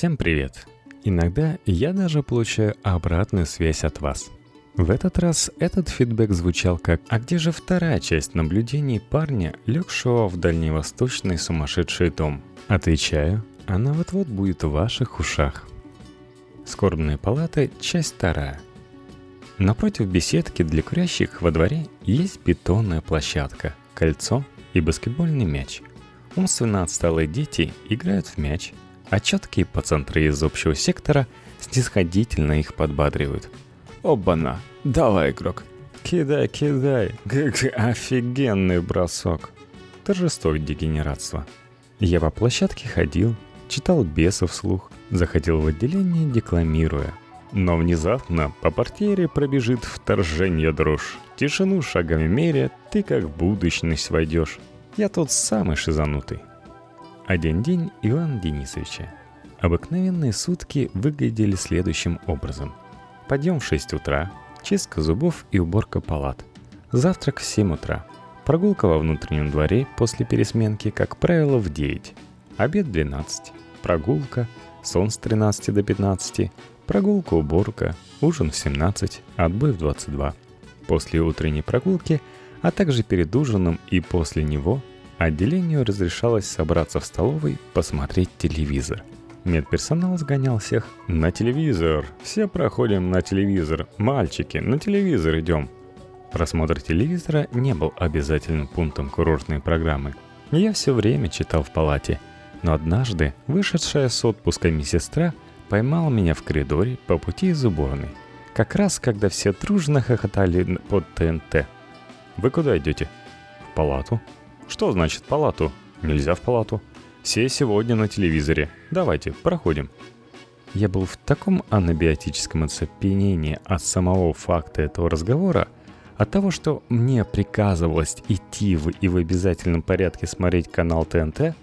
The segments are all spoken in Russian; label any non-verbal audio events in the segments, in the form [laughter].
Всем привет! Иногда я даже получаю обратную связь от вас. В этот раз этот фидбэк звучал как «А где же вторая часть наблюдений парня, легшего в дальневосточный сумасшедший дом?» Отвечаю, она вот-вот будет в ваших ушах. Скорбные палаты, часть вторая. Напротив беседки для курящих во дворе есть бетонная площадка, кольцо и баскетбольный мяч. Умственно отсталые дети играют в мяч, а четкие пацантры из общего сектора снисходительно их подбадривают. «Обана! Давай, игрок!» «Кидай, кидай! [laughs] Офигенный бросок!» Торжество дегенератства. Я по площадке ходил, читал бесов вслух, заходил в отделение, декламируя. Но внезапно по портьере пробежит вторжение дрожь. Тишину шагами меря, ты как будущность войдешь. Я тот самый шизанутый. Один день Ивана Денисовича. Обыкновенные сутки выглядели следующим образом. Подъем в 6 утра, чистка зубов и уборка палат. Завтрак в 7 утра. Прогулка во внутреннем дворе после пересменки, как правило, в 9. Обед в 12. Прогулка. Сон с 13 до 15. Прогулка, уборка. Ужин в 17. Отбой в 22. После утренней прогулки, а также перед ужином и после него Отделению разрешалось собраться в столовой, посмотреть телевизор. Медперсонал сгонял всех на телевизор. Все проходим на телевизор. Мальчики, на телевизор идем. Просмотр телевизора не был обязательным пунктом курортной программы. Я все время читал в палате. Но однажды вышедшая с отпуска медсестра поймала меня в коридоре по пути из уборной. Как раз, когда все дружно хохотали под ТНТ. «Вы куда идете?» «В палату», что значит палату? Нельзя в палату. Все сегодня на телевизоре. Давайте, проходим. Я был в таком анабиотическом оцепенении от самого факта этого разговора, от того, что мне приказывалось идти в и в обязательном порядке смотреть канал ТНТ,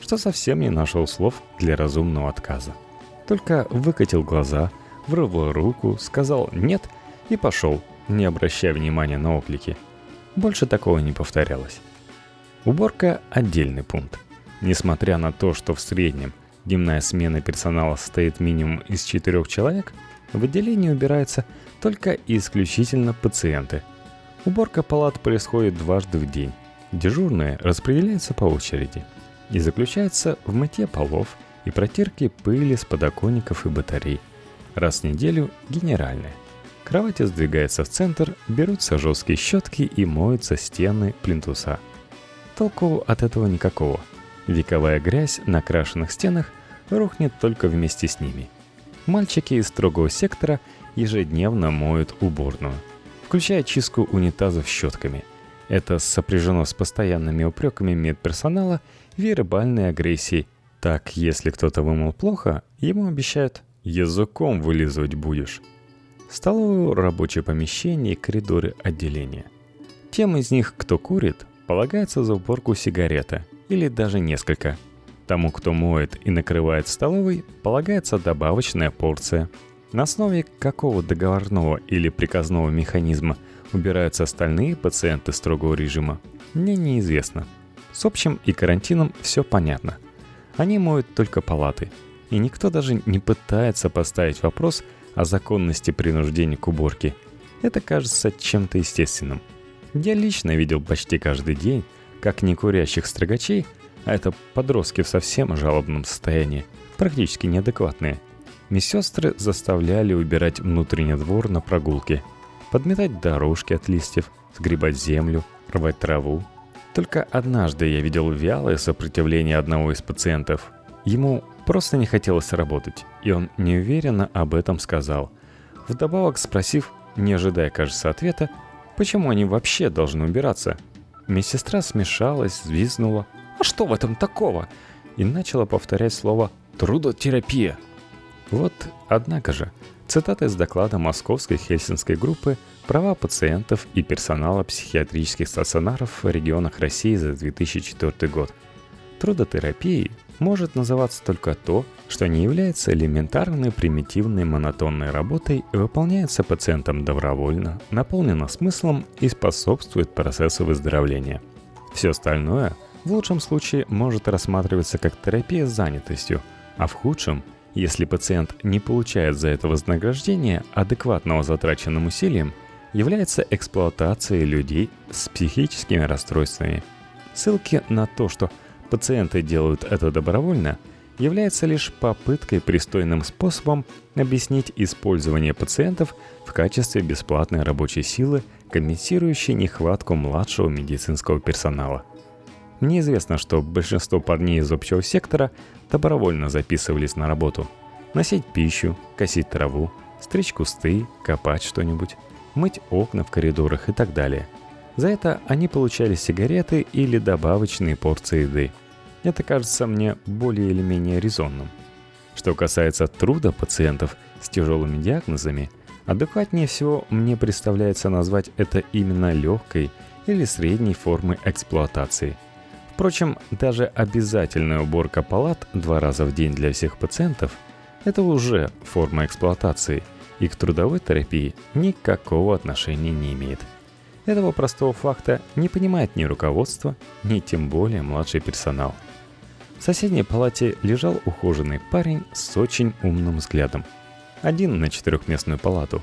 что совсем не нашел слов для разумного отказа. Только выкатил глаза, вырвал руку, сказал «нет» и пошел, не обращая внимания на оклики. Больше такого не повторялось. Уборка – отдельный пункт. Несмотря на то, что в среднем дневная смена персонала состоит минимум из четырех человек, в отделении убираются только и исключительно пациенты. Уборка палат происходит дважды в день. Дежурные распределяются по очереди и заключается в мытье полов и протирке пыли с подоконников и батарей. Раз в неделю – генеральная. Кровати сдвигаются в центр, берутся жесткие щетки и моются стены плинтуса – Толку от этого никакого. Вековая грязь на крашенных стенах рухнет только вместе с ними. Мальчики из строгого сектора ежедневно моют уборную, включая чистку унитазов щетками. Это сопряжено с постоянными упреками медперсонала вербальной агрессией. Так, если кто-то вымыл плохо, ему обещают «языком вылизывать будешь». Столовую, рабочее помещение и коридоры отделения. Тем из них, кто курит, полагается за уборку сигарета или даже несколько. Тому, кто моет и накрывает столовой, полагается добавочная порция. На основе какого договорного или приказного механизма убираются остальные пациенты строгого режима, мне неизвестно. С общим и карантином все понятно. Они моют только палаты, и никто даже не пытается поставить вопрос о законности принуждения к уборке. Это кажется чем-то естественным – я лично видел почти каждый день, как некурящих строгачей, а это подростки в совсем жалобном состоянии, практически неадекватные, медсестры заставляли убирать внутренний двор на прогулке, подметать дорожки от листьев, сгребать землю, рвать траву. Только однажды я видел вялое сопротивление одного из пациентов. Ему просто не хотелось работать, и он неуверенно об этом сказал. Вдобавок спросив, не ожидая, кажется, ответа, Почему они вообще должны убираться? Медсестра смешалась, взвизгнула. «А что в этом такого?» И начала повторять слово «трудотерапия». Вот, однако же, цитата из доклада Московской хельсинской группы «Права пациентов и персонала психиатрических стационаров в регионах России за 2004 год». Трудотерапией может называться только то, что не является элементарной примитивной монотонной работой выполняется пациентом добровольно, наполнено смыслом и способствует процессу выздоровления. Все остальное в лучшем случае может рассматриваться как терапия с занятостью, а в худшем – Если пациент не получает за это вознаграждение, адекватного затраченным усилиям, является эксплуатацией людей с психическими расстройствами. Ссылки на то, что пациенты делают это добровольно, является лишь попыткой пристойным способом объяснить использование пациентов в качестве бесплатной рабочей силы, компенсирующей нехватку младшего медицинского персонала. Мне известно, что большинство парней из общего сектора добровольно записывались на работу. Носить пищу, косить траву, стричь кусты, копать что-нибудь, мыть окна в коридорах и так далее. За это они получали сигареты или добавочные порции еды. Это кажется мне более или менее резонным. Что касается труда пациентов с тяжелыми диагнозами, адекватнее всего мне представляется назвать это именно легкой или средней формой эксплуатации – Впрочем, даже обязательная уборка палат два раза в день для всех пациентов – это уже форма эксплуатации и к трудовой терапии никакого отношения не имеет. Этого простого факта не понимает ни руководство, ни тем более младший персонал. В соседней палате лежал ухоженный парень с очень умным взглядом. Один на четырехместную палату.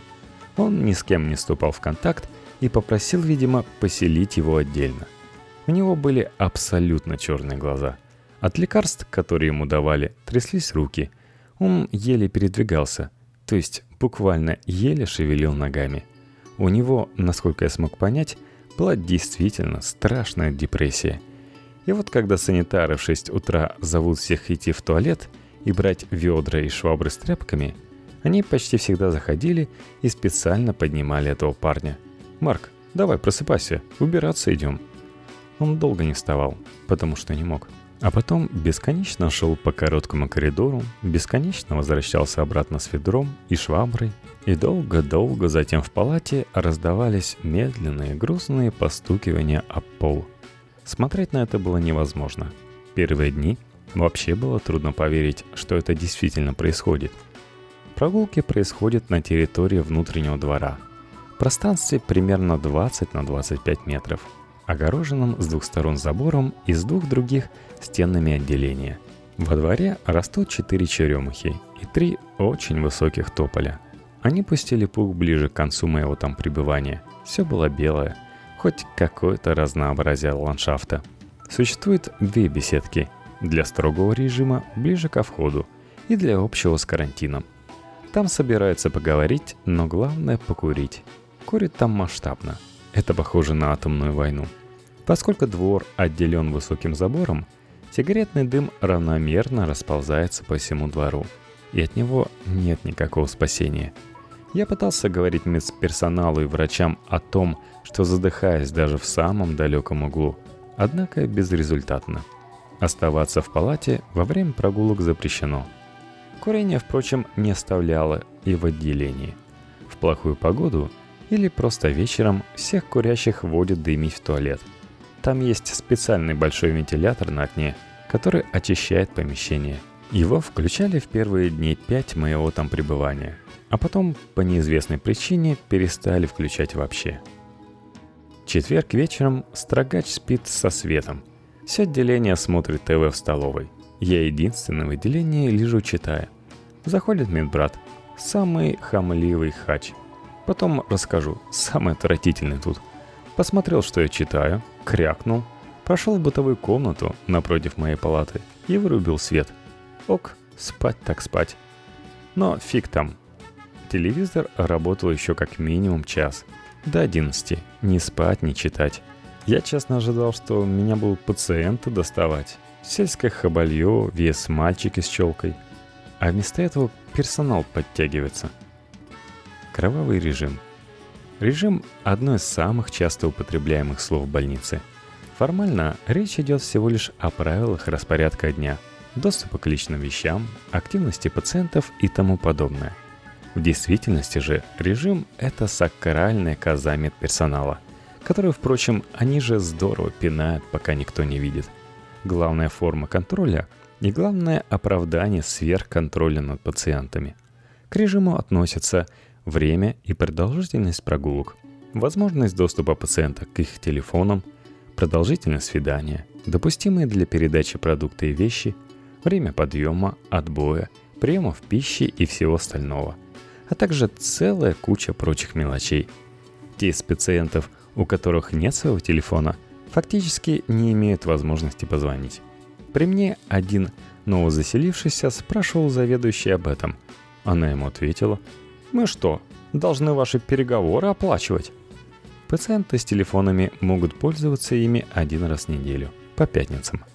Он ни с кем не вступал в контакт и попросил, видимо, поселить его отдельно – у него были абсолютно черные глаза. От лекарств, которые ему давали, тряслись руки. Он еле передвигался, то есть буквально еле шевелил ногами. У него, насколько я смог понять, была действительно страшная депрессия. И вот когда санитары в 6 утра зовут всех идти в туалет и брать ведра и швабры с тряпками, они почти всегда заходили и специально поднимали этого парня. «Марк, давай просыпайся, убираться идем», он долго не вставал, потому что не мог. А потом бесконечно шел по короткому коридору, бесконечно возвращался обратно с ведром и шваброй, и долго-долго затем в палате раздавались медленные грустные постукивания об пол. Смотреть на это было невозможно. Первые дни вообще было трудно поверить, что это действительно происходит. Прогулки происходят на территории внутреннего двора. В пространстве примерно 20 на 25 метров – огороженном с двух сторон забором и с двух других стенами отделения. Во дворе растут четыре черемухи и три очень высоких тополя. Они пустили пух ближе к концу моего там пребывания. Все было белое, хоть какое-то разнообразие ландшафта. Существует две беседки для строгого режима ближе ко входу и для общего с карантином. Там собираются поговорить, но главное покурить. Курит там масштабно. Это похоже на атомную войну – Поскольку двор отделен высоким забором, сигаретный дым равномерно расползается по всему двору, и от него нет никакого спасения. Я пытался говорить медперсоналу и врачам о том, что задыхаюсь даже в самом далеком углу, однако безрезультатно. Оставаться в палате во время прогулок запрещено. Курение, впрочем, не оставляло и в отделении. В плохую погоду или просто вечером всех курящих водят дымить в туалет – там есть специальный большой вентилятор на окне, который очищает помещение. Его включали в первые дни пять моего там пребывания, а потом по неизвестной причине перестали включать вообще. Четверг вечером строгач спит со светом. Все отделение смотрит ТВ в столовой. Я единственный в отделении лежу читая. Заходит медбрат. Самый хамливый хач. Потом расскажу. Самый отвратительный тут. Посмотрел, что я читаю, крякнул, прошел в бытовую комнату напротив моей палаты и вырубил свет. Ок, спать так спать. Но фиг там. Телевизор работал еще как минимум час. До 11. Ни спать, ни читать. Я честно ожидал, что меня будут пациенты доставать. Сельское хабалье, вес мальчики с челкой. А вместо этого персонал подтягивается. Кровавый режим – Режим – одно из самых часто употребляемых слов в больнице. Формально речь идет всего лишь о правилах распорядка дня, доступа к личным вещам, активности пациентов и тому подобное. В действительности же режим – это сакральная коза медперсонала, которую, впрочем, они же здорово пинают, пока никто не видит. Главная форма контроля и главное оправдание сверхконтроля над пациентами. К режиму относятся – время и продолжительность прогулок, возможность доступа пациента к их телефонам, продолжительность свидания, допустимые для передачи продукты и вещи, время подъема, отбоя, приемов пищи и всего остального, а также целая куча прочих мелочей. Те из пациентов, у которых нет своего телефона, фактически не имеют возможности позвонить. При мне один новозаселившийся спрашивал заведующий об этом. Она ему ответила, «Мы что, должны ваши переговоры оплачивать?» Пациенты с телефонами могут пользоваться ими один раз в неделю, по пятницам.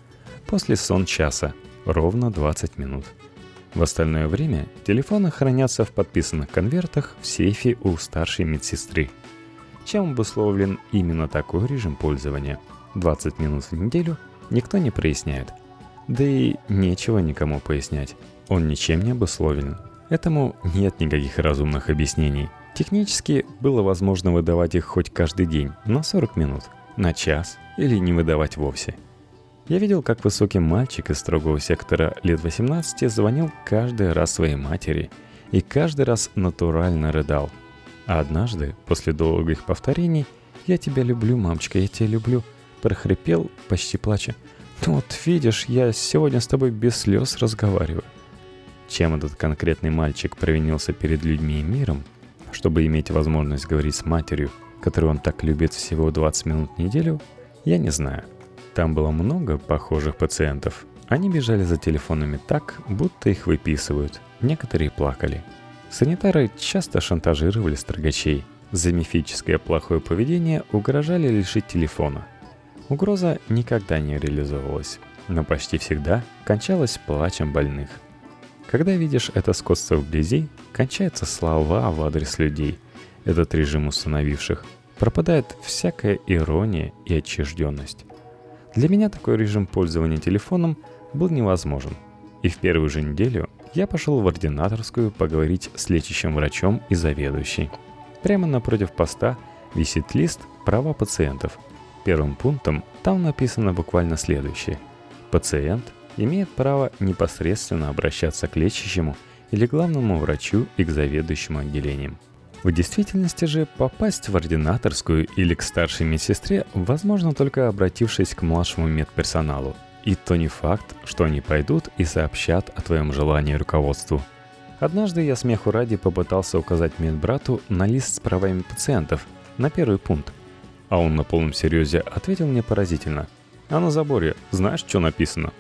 После сон часа, ровно 20 минут. В остальное время телефоны хранятся в подписанных конвертах в сейфе у старшей медсестры. Чем обусловлен именно такой режим пользования? 20 минут в неделю никто не проясняет. Да и нечего никому пояснять. Он ничем не обусловлен. Этому нет никаких разумных объяснений – Технически было возможно выдавать их хоть каждый день, на 40 минут, на час или не выдавать вовсе. Я видел, как высокий мальчик из строгого сектора лет 18 звонил каждый раз своей матери и каждый раз натурально рыдал. А однажды, после долгих повторений, «Я тебя люблю, мамочка, я тебя люблю», прохрипел, почти плача. «Ну вот видишь, я сегодня с тобой без слез разговариваю». Чем этот конкретный мальчик провинился перед людьми и миром, чтобы иметь возможность говорить с матерью, которую он так любит всего 20 минут в неделю, я не знаю. Там было много похожих пациентов. Они бежали за телефонами так, будто их выписывают. Некоторые плакали. Санитары часто шантажировали строгачей. За мифическое плохое поведение угрожали лишить телефона. Угроза никогда не реализовывалась, но почти всегда кончалась плачем больных – когда видишь это скотство вблизи, кончаются слова в адрес людей, этот режим установивших. Пропадает всякая ирония и отчужденность. Для меня такой режим пользования телефоном был невозможен. И в первую же неделю я пошел в ординаторскую поговорить с лечащим врачом и заведующей. Прямо напротив поста висит лист «Права пациентов». Первым пунктом там написано буквально следующее. Пациент имеет право непосредственно обращаться к лечащему или главному врачу и к заведующему отделением. В действительности же попасть в ординаторскую или к старшей медсестре возможно только обратившись к младшему медперсоналу. И то не факт, что они пойдут и сообщат о твоем желании руководству. Однажды я смеху ради попытался указать медбрату на лист с правами пациентов, на первый пункт. А он на полном серьезе ответил мне поразительно. А на заборе знаешь, что написано?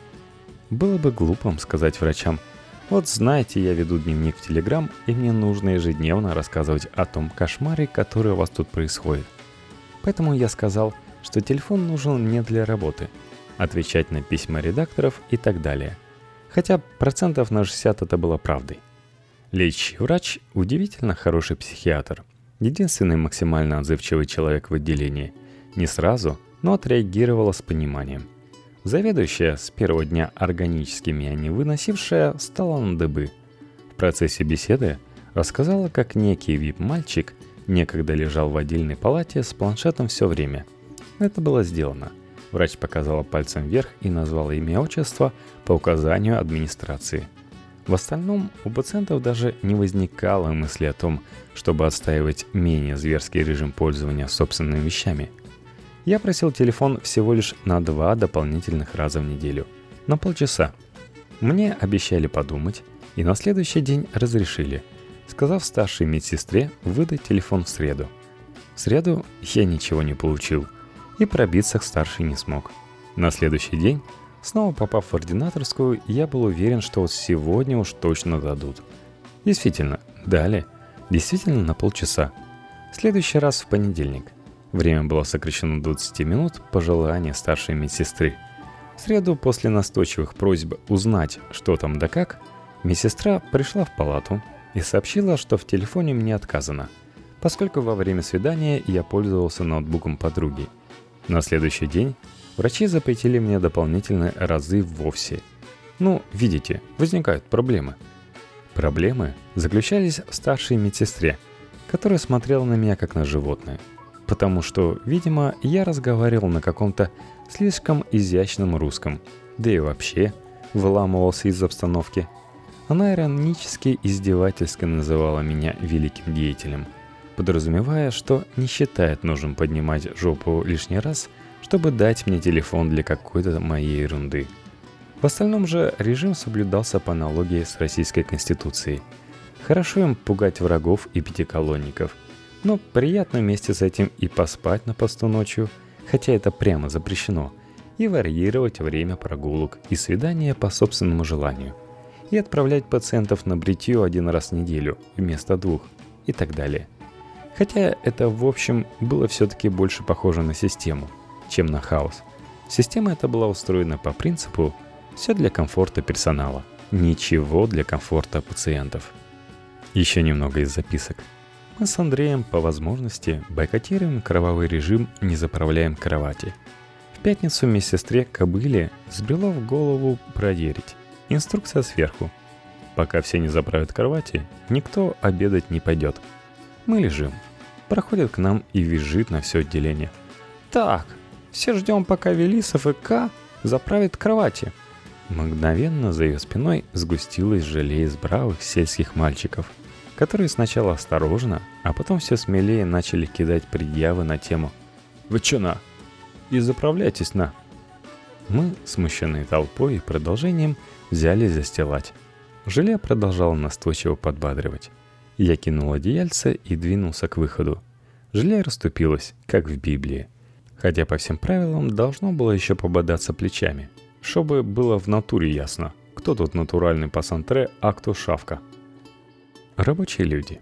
Было бы глупым сказать врачам, вот знаете, я веду дневник в Телеграм, и мне нужно ежедневно рассказывать о том кошмаре, который у вас тут происходит. Поэтому я сказал, что телефон нужен не для работы, отвечать на письма редакторов и так далее. Хотя процентов на 60 это было правдой. Лечащий врач – удивительно хороший психиатр. Единственный максимально отзывчивый человек в отделении. Не сразу, но отреагировала с пониманием – Заведующая, с первого дня органически меня не выносившая, стала на дыбы. В процессе беседы рассказала, как некий вип-мальчик некогда лежал в отдельной палате с планшетом все время. Это было сделано. Врач показала пальцем вверх и назвала имя отчества по указанию администрации. В остальном у пациентов даже не возникало мысли о том, чтобы отстаивать менее зверский режим пользования собственными вещами – я просил телефон всего лишь на два дополнительных раза в неделю. На полчаса. Мне обещали подумать, и на следующий день разрешили, сказав старшей медсестре выдать телефон в среду. В среду я ничего не получил и пробиться к старшей не смог. На следующий день, снова попав в ординаторскую, я был уверен, что вот сегодня уж точно дадут. Действительно, дали. Действительно на полчаса. Следующий раз в понедельник. Время было сокращено до 20 минут по желанию старшей медсестры. В среду после настойчивых просьб узнать, что там да как, медсестра пришла в палату и сообщила, что в телефоне мне отказано, поскольку во время свидания я пользовался ноутбуком подруги. На следующий день врачи запретили мне дополнительные разы вовсе. Ну, видите, возникают проблемы. Проблемы заключались в старшей медсестре, которая смотрела на меня как на животное – потому что, видимо, я разговаривал на каком-то слишком изящном русском, да и вообще выламывался из обстановки. Она иронически издевательски называла меня великим деятелем, подразумевая, что не считает нужным поднимать жопу лишний раз, чтобы дать мне телефон для какой-то моей ерунды. В остальном же режим соблюдался по аналогии с Российской Конституцией. Хорошо им пугать врагов и пятиколонников, но приятно вместе с этим и поспать на посту ночью, хотя это прямо запрещено, и варьировать время прогулок и свидания по собственному желанию, и отправлять пациентов на бритье один раз в неделю вместо двух, и так далее. Хотя это, в общем, было все-таки больше похоже на систему, чем на хаос. Система эта была устроена по принципу «все для комфорта персонала, ничего для комфорта пациентов». Еще немного из записок. Мы с Андреем по возможности бойкотируем кровавый режим, не заправляем кровати. В пятницу медсестре Кобыле сбрело в голову проверить. Инструкция сверху. Пока все не заправят кровати, никто обедать не пойдет. Мы лежим. Проходит к нам и визжит на все отделение. «Так, все ждем, пока Велисов и К заправят кровати». Мгновенно за ее спиной сгустилось желе из бравых сельских мальчиков, которые сначала осторожно, а потом все смелее начали кидать предъявы на тему «Вы чё на?» и заправляйтесь на. Мы, смущенные толпой и продолжением, взялись застилать. Желе продолжал настойчиво подбадривать. Я кинул одеяльце и двинулся к выходу. Желе расступилось, как в Библии. Хотя по всем правилам должно было еще пободаться плечами, чтобы было в натуре ясно, кто тут натуральный пассантре, а кто шавка. Рабочие люди.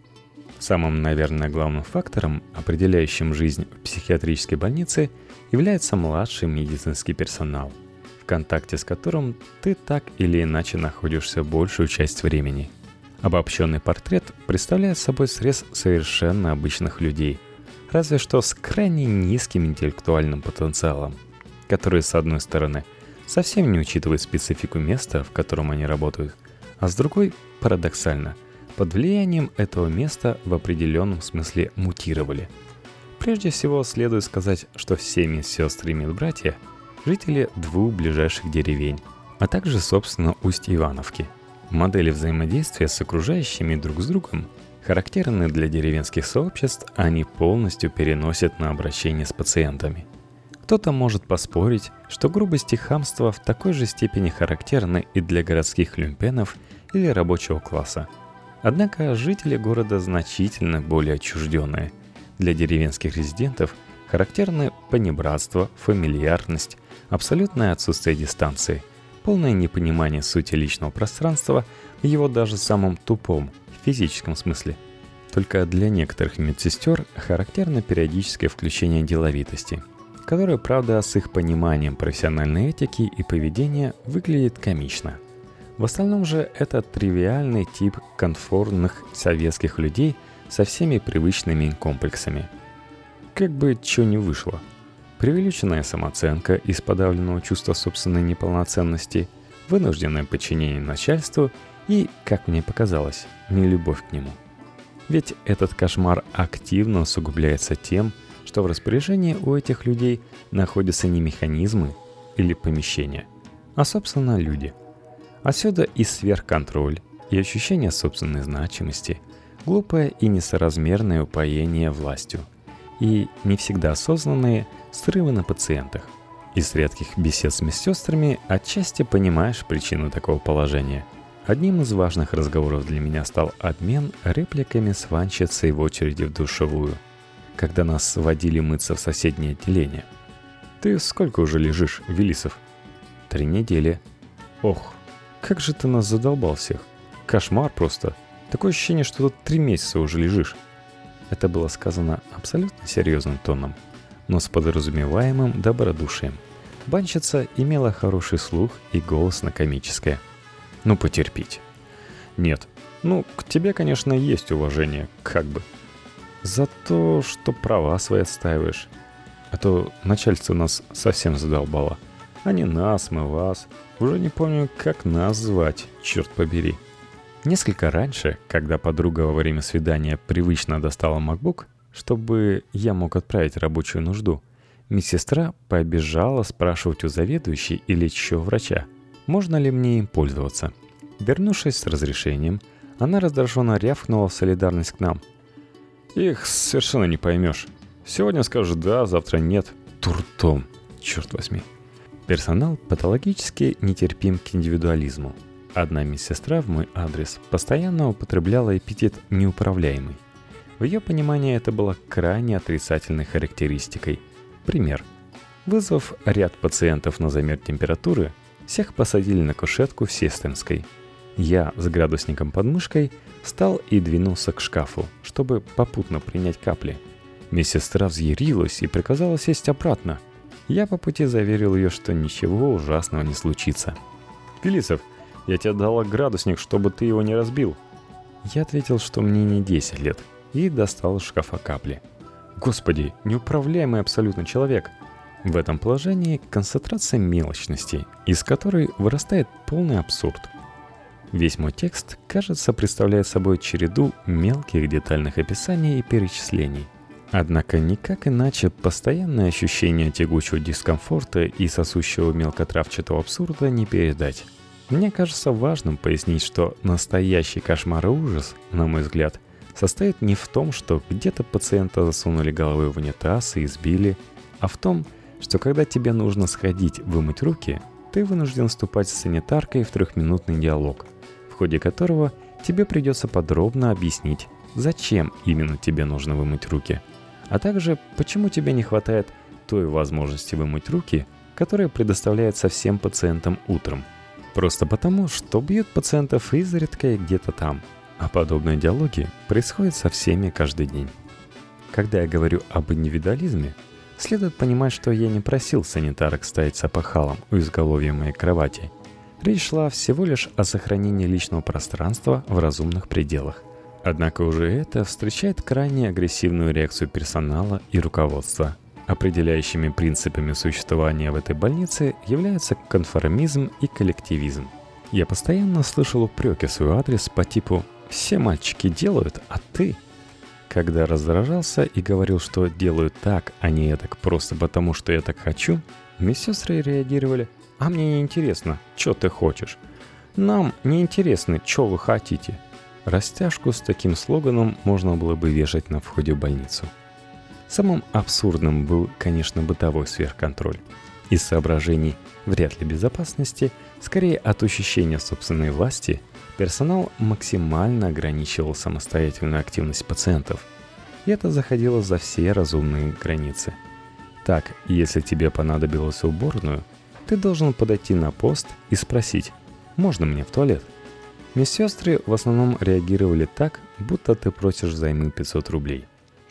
Самым, наверное, главным фактором, определяющим жизнь в психиатрической больнице, является младший медицинский персонал, в контакте с которым ты так или иначе находишься большую часть времени. Обобщенный портрет представляет собой срез совершенно обычных людей, разве что с крайне низким интеллектуальным потенциалом, которые, с одной стороны, совсем не учитывают специфику места, в котором они работают, а с другой, парадоксально, под влиянием этого места в определенном смысле мутировали. Прежде всего, следует сказать, что все медсестры и медбратья – жители двух ближайших деревень, а также, собственно, Усть-Ивановки. Модели взаимодействия с окружающими друг с другом характерны для деревенских сообществ, они полностью переносят на обращение с пациентами. Кто-то может поспорить, что грубость и хамство в такой же степени характерны и для городских люмпенов или рабочего класса. Однако жители города значительно более отчужденные. Для деревенских резидентов характерны понебратство, фамильярность, абсолютное отсутствие дистанции, полное непонимание сути личного пространства в его даже самом тупом, физическом смысле. Только для некоторых медсестер характерно периодическое включение деловитости, которое, правда, с их пониманием профессиональной этики и поведения выглядит комично. В остальном же это тривиальный тип конформных советских людей со всеми привычными комплексами. Как бы что ни вышло. Преувеличенная самооценка из подавленного чувства собственной неполноценности, вынужденное подчинение начальству и, как мне показалось, нелюбовь к нему. Ведь этот кошмар активно усугубляется тем, что в распоряжении у этих людей находятся не механизмы или помещения, а, собственно, люди. Отсюда и сверхконтроль, и ощущение собственной значимости, глупое и несоразмерное упоение властью, и не всегда осознанные срывы на пациентах. Из редких бесед с медсестрами отчасти понимаешь причину такого положения – Одним из важных разговоров для меня стал обмен репликами с ванчицей в очереди в душевую, когда нас водили мыться в соседнее отделение. «Ты сколько уже лежишь, Велисов?» «Три недели». «Ох, как же ты нас задолбал всех. Кошмар просто. Такое ощущение, что тут три месяца уже лежишь». Это было сказано абсолютно серьезным тоном, но с подразумеваемым добродушием. Банщица имела хороший слух и голос на комическое – ну, потерпите. Нет, ну, к тебе, конечно, есть уважение, как бы. За то, что права свои отстаиваешь. А то начальство нас совсем задолбало. А не нас, мы вас. Уже не помню, как нас звать, черт побери. Несколько раньше, когда подруга во время свидания привычно достала MacBook, чтобы я мог отправить рабочую нужду, медсестра побежала спрашивать у заведующей или еще врача – можно ли мне им пользоваться. Вернувшись с разрешением, она раздраженно рявкнула в солидарность к нам. «Их совершенно не поймешь. Сегодня скажешь «да», завтра «нет». Туртом, черт возьми. Персонал патологически нетерпим к индивидуализму. Одна медсестра в мой адрес постоянно употребляла эпитет «неуправляемый». В ее понимании это было крайне отрицательной характеристикой. Пример. Вызвав ряд пациентов на замер температуры, всех посадили на кушетку в сестринской. Я с градусником под мышкой встал и двинулся к шкафу, чтобы попутно принять капли. Медсестра взъярилась и приказала сесть обратно. Я по пути заверил ее, что ничего ужасного не случится. «Филисов, я тебе дала градусник, чтобы ты его не разбил». Я ответил, что мне не 10 лет, и достал из шкафа капли. Господи, неуправляемый абсолютно человек. В этом положении концентрация мелочностей, из которой вырастает полный абсурд. Весь мой текст, кажется, представляет собой череду мелких детальных описаний и перечислений. Однако никак иначе постоянное ощущение тягучего дискомфорта и сосущего мелкотравчатого абсурда не передать. Мне кажется важным пояснить, что настоящий кошмар и ужас, на мой взгляд, состоит не в том, что где-то пациента засунули головой в унитаз и избили, а в том, что когда тебе нужно сходить вымыть руки, ты вынужден вступать с санитаркой в трехминутный диалог, в ходе которого тебе придется подробно объяснить, зачем именно тебе нужно вымыть руки, а также почему тебе не хватает той возможности вымыть руки, которая предоставляется всем пациентам утром. Просто потому, что бьют пациентов изредка и где-то там – а подобные диалоги происходят со всеми каждый день. Когда я говорю об индивидуализме, следует понимать, что я не просил санитарок стоять с опахалом у изголовья моей кровати. Речь шла всего лишь о сохранении личного пространства в разумных пределах. Однако уже это встречает крайне агрессивную реакцию персонала и руководства. Определяющими принципами существования в этой больнице являются конформизм и коллективизм. Я постоянно слышал упреки в свой адрес по типу все мальчики делают, а ты...» Когда раздражался и говорил, что делаю так, а не так просто потому, что я так хочу, медсестры реагировали «А мне не интересно, что ты хочешь?» «Нам не интересно, что вы хотите?» Растяжку с таким слоганом можно было бы вешать на входе в больницу. Самым абсурдным был, конечно, бытовой сверхконтроль. Из соображений вряд ли безопасности, скорее от ощущения собственной власти – Персонал максимально ограничивал самостоятельную активность пациентов. И это заходило за все разумные границы. Так, если тебе понадобилось уборную, ты должен подойти на пост и спросить «Можно мне в туалет?». Медсестры в основном реагировали так, будто ты просишь займы 500 рублей.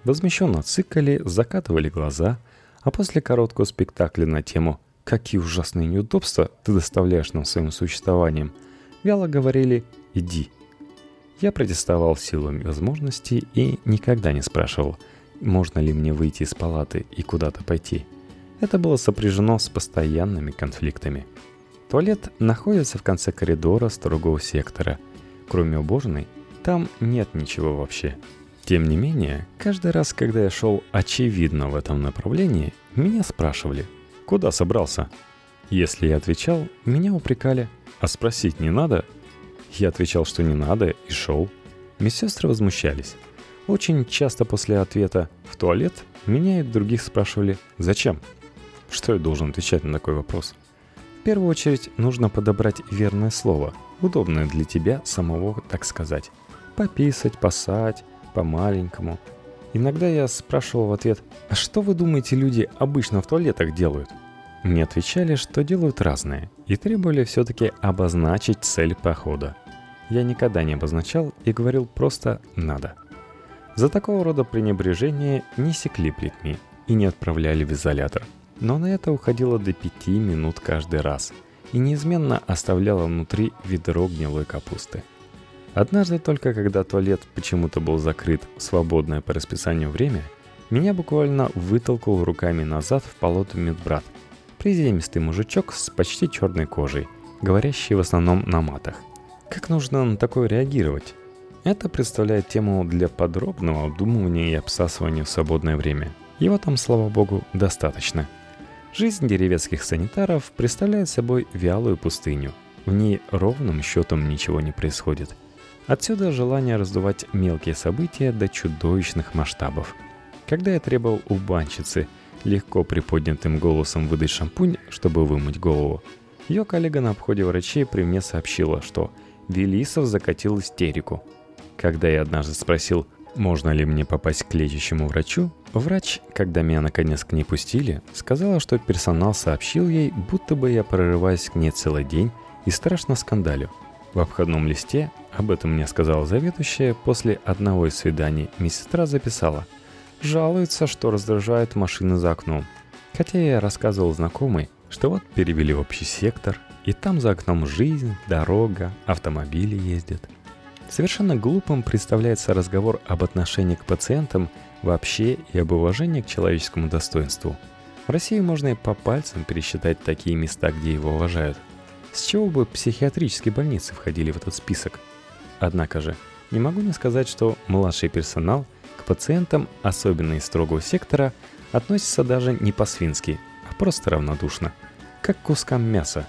Возмещенно цикали, закатывали глаза, а после короткого спектакля на тему «Какие ужасные неудобства ты доставляешь нам своим существованием», вяло говорили «иди». Я протестовал силами возможностей и никогда не спрашивал, можно ли мне выйти из палаты и куда-то пойти. Это было сопряжено с постоянными конфликтами. Туалет находится в конце коридора строгого сектора. Кроме уборной, там нет ничего вообще. Тем не менее, каждый раз, когда я шел очевидно в этом направлении, меня спрашивали, куда собрался? Если я отвечал, меня упрекали – а спросить не надо? Я отвечал, что не надо, и шел. Медсестры возмущались. Очень часто после ответа «в туалет» меня и других спрашивали «зачем?». Что я должен отвечать на такой вопрос? В первую очередь нужно подобрать верное слово, удобное для тебя самого, так сказать. Пописать, посать, по-маленькому. Иногда я спрашивал в ответ «А что вы думаете люди обычно в туалетах делают?» Мне отвечали, что делают разные, и требовали все-таки обозначить цель похода. Я никогда не обозначал и говорил просто «надо». За такого рода пренебрежение не секли плетьми и не отправляли в изолятор. Но на это уходило до пяти минут каждый раз и неизменно оставляло внутри ведро гнилой капусты. Однажды только когда туалет почему-то был закрыт в свободное по расписанию время, меня буквально вытолкал руками назад в полоту медбрат – Приземистый мужичок с почти черной кожей, говорящий в основном на матах. Как нужно на такое реагировать? Это представляет тему для подробного обдумывания и обсасывания в свободное время. Его там, слава богу, достаточно. Жизнь деревенских санитаров представляет собой вялую пустыню. В ней ровным счетом ничего не происходит. Отсюда желание раздувать мелкие события до чудовищных масштабов. Когда я требовал у банщицы – легко приподнятым голосом выдать шампунь, чтобы вымыть голову. Ее коллега на обходе врачей при мне сообщила, что Велисов закатил истерику. Когда я однажды спросил, можно ли мне попасть к лечащему врачу, врач, когда меня наконец к ней пустили, сказала, что персонал сообщил ей, будто бы я прорываюсь к ней целый день и страшно скандалю. В обходном листе, об этом мне сказала заведующая, после одного из свиданий медсестра записала «Жалуется, что раздражают машины за окном». Хотя я рассказывал знакомой, что вот перевели в общий сектор, и там за окном жизнь, дорога, автомобили ездят. Совершенно глупым представляется разговор об отношении к пациентам вообще и об уважении к человеческому достоинству. В России можно и по пальцам пересчитать такие места, где его уважают. С чего бы психиатрические больницы входили в этот список? Однако же, не могу не сказать, что младший персонал к пациентам, особенно из строгого сектора, относится даже не по-свински, а просто равнодушно, как к кускам мяса.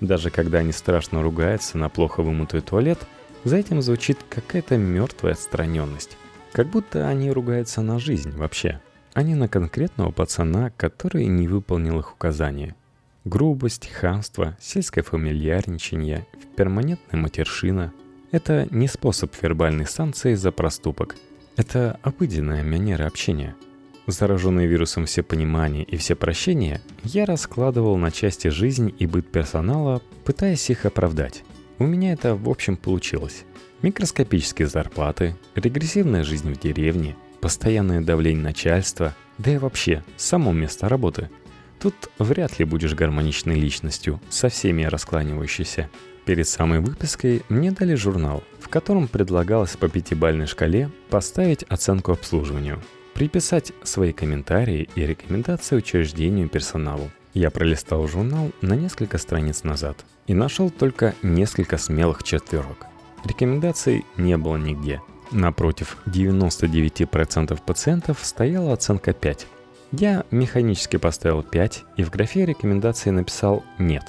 Даже когда они страшно ругаются на плохо вымытый туалет, за этим звучит какая-то мертвая отстраненность. Как будто они ругаются на жизнь вообще, а не на конкретного пацана, который не выполнил их указания – Грубость, хамство, сельское фамильярничание, перманентная матершина – это не способ вербальной санкции за проступок. Это обыденная манера общения. Зараженные вирусом все понимания и все прощения, я раскладывал на части жизнь и быт персонала, пытаясь их оправдать. У меня это в общем получилось. Микроскопические зарплаты, регрессивная жизнь в деревне, постоянное давление начальства, да и вообще само место работы – Тут вряд ли будешь гармоничной личностью, со всеми раскланивающейся. Перед самой выпиской мне дали журнал, в котором предлагалось по пятибалльной шкале поставить оценку обслуживанию, приписать свои комментарии и рекомендации учреждению персоналу. Я пролистал журнал на несколько страниц назад и нашел только несколько смелых четверок. Рекомендаций не было нигде. Напротив 99% пациентов стояла оценка 5, я механически поставил 5 и в графе рекомендации написал «нет».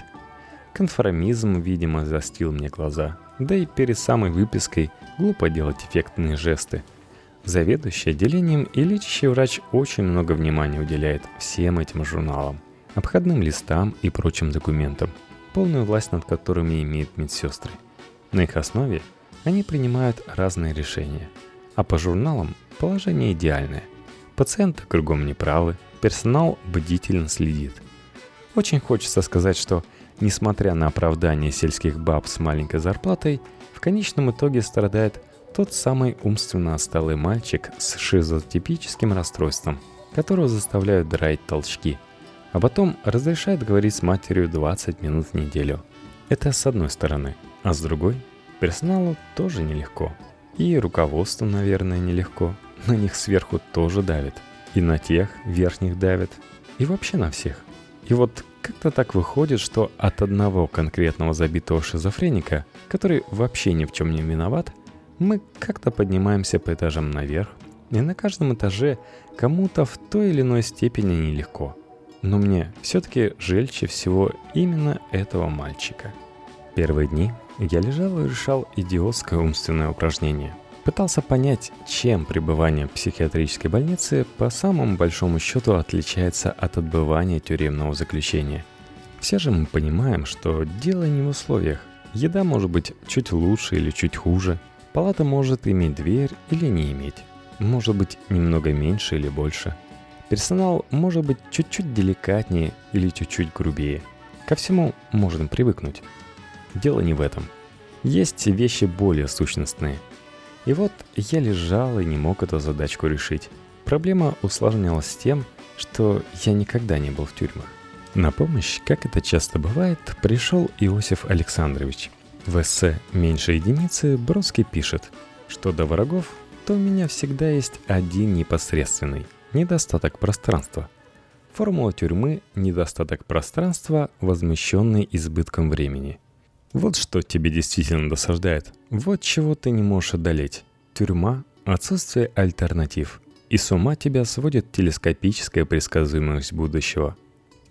Конформизм, видимо, застил мне глаза. Да и перед самой выпиской глупо делать эффектные жесты. Заведующий отделением и лечащий врач очень много внимания уделяет всем этим журналам, обходным листам и прочим документам, полную власть над которыми имеют медсестры. На их основе они принимают разные решения. А по журналам положение идеальное – Пациенты кругом неправы, персонал бдительно следит. Очень хочется сказать, что, несмотря на оправдание сельских баб с маленькой зарплатой, в конечном итоге страдает тот самый умственно отсталый мальчик с шизотипическим расстройством, которого заставляют драить толчки, а потом разрешают говорить с матерью 20 минут в неделю. Это с одной стороны, а с другой персоналу тоже нелегко. И руководству, наверное, нелегко – на них сверху тоже давит. И на тех верхних давит. И вообще на всех. И вот как-то так выходит, что от одного конкретного забитого шизофреника, который вообще ни в чем не виноват, мы как-то поднимаемся по этажам наверх, и на каждом этаже кому-то в той или иной степени нелегко. Но мне все-таки жельче всего именно этого мальчика. Первые дни я лежал и решал идиотское умственное упражнение – Пытался понять, чем пребывание в психиатрической больнице по самому большому счету отличается от отбывания тюремного заключения. Все же мы понимаем, что дело не в условиях. Еда может быть чуть лучше или чуть хуже. Палата может иметь дверь или не иметь. Может быть немного меньше или больше. Персонал может быть чуть-чуть деликатнее или чуть-чуть грубее. Ко всему можно привыкнуть. Дело не в этом. Есть вещи более сущностные – и вот я лежал и не мог эту задачку решить. Проблема усложнялась тем, что я никогда не был в тюрьмах. На помощь, как это часто бывает, пришел Иосиф Александрович. В эссе «Меньше единицы» Бродский пишет, что до врагов, то у меня всегда есть один непосредственный – недостаток пространства. Формула тюрьмы – недостаток пространства, возмещенный избытком времени – вот что тебе действительно досаждает. Вот чего ты не можешь одолеть. Тюрьма – отсутствие альтернатив. И с ума тебя сводит телескопическая предсказуемость будущего.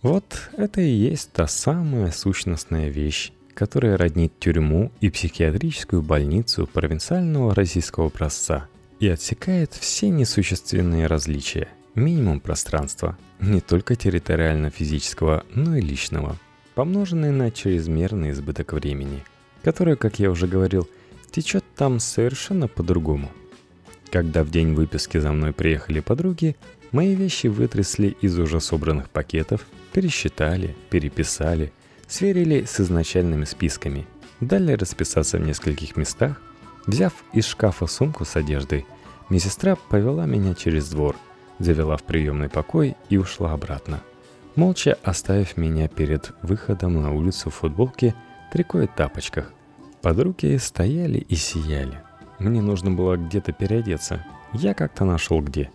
Вот это и есть та самая сущностная вещь, которая роднит тюрьму и психиатрическую больницу провинциального российского образца и отсекает все несущественные различия минимум пространства, не только территориально-физического, но и личного, помноженный на чрезмерный избыток времени, которое, как я уже говорил, течет там совершенно по-другому. Когда в день выписки за мной приехали подруги, мои вещи вытрясли из уже собранных пакетов, пересчитали, переписали, сверили с изначальными списками, дали расписаться в нескольких местах, взяв из шкафа сумку с одеждой, медсестра повела меня через двор, завела в приемный покой и ушла обратно, молча оставив меня перед выходом на улицу в футболке, трико и тапочках. Подруги стояли и сияли. Мне нужно было где-то переодеться. Я как-то нашел где.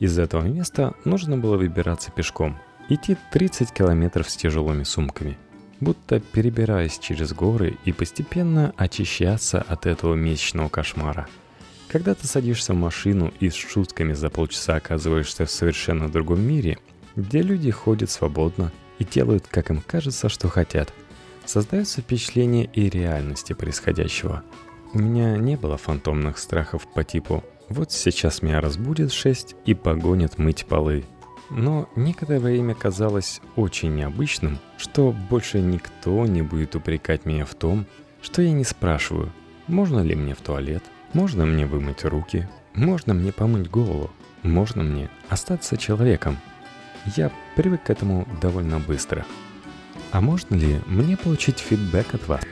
Из этого места нужно было выбираться пешком. Идти 30 километров с тяжелыми сумками. Будто перебираясь через горы и постепенно очищаться от этого месячного кошмара. Когда ты садишься в машину и с шутками за полчаса оказываешься в совершенно другом мире, где люди ходят свободно и делают, как им кажется, что хотят, создается впечатление и реальности происходящего – у меня не было фантомных страхов по типу «вот сейчас меня разбудит 6 и погонят мыть полы». Но некоторое время казалось очень необычным, что больше никто не будет упрекать меня в том, что я не спрашиваю, можно ли мне в туалет, можно мне вымыть руки, можно мне помыть голову, можно мне остаться человеком. Я привык к этому довольно быстро. А можно ли мне получить фидбэк от вас?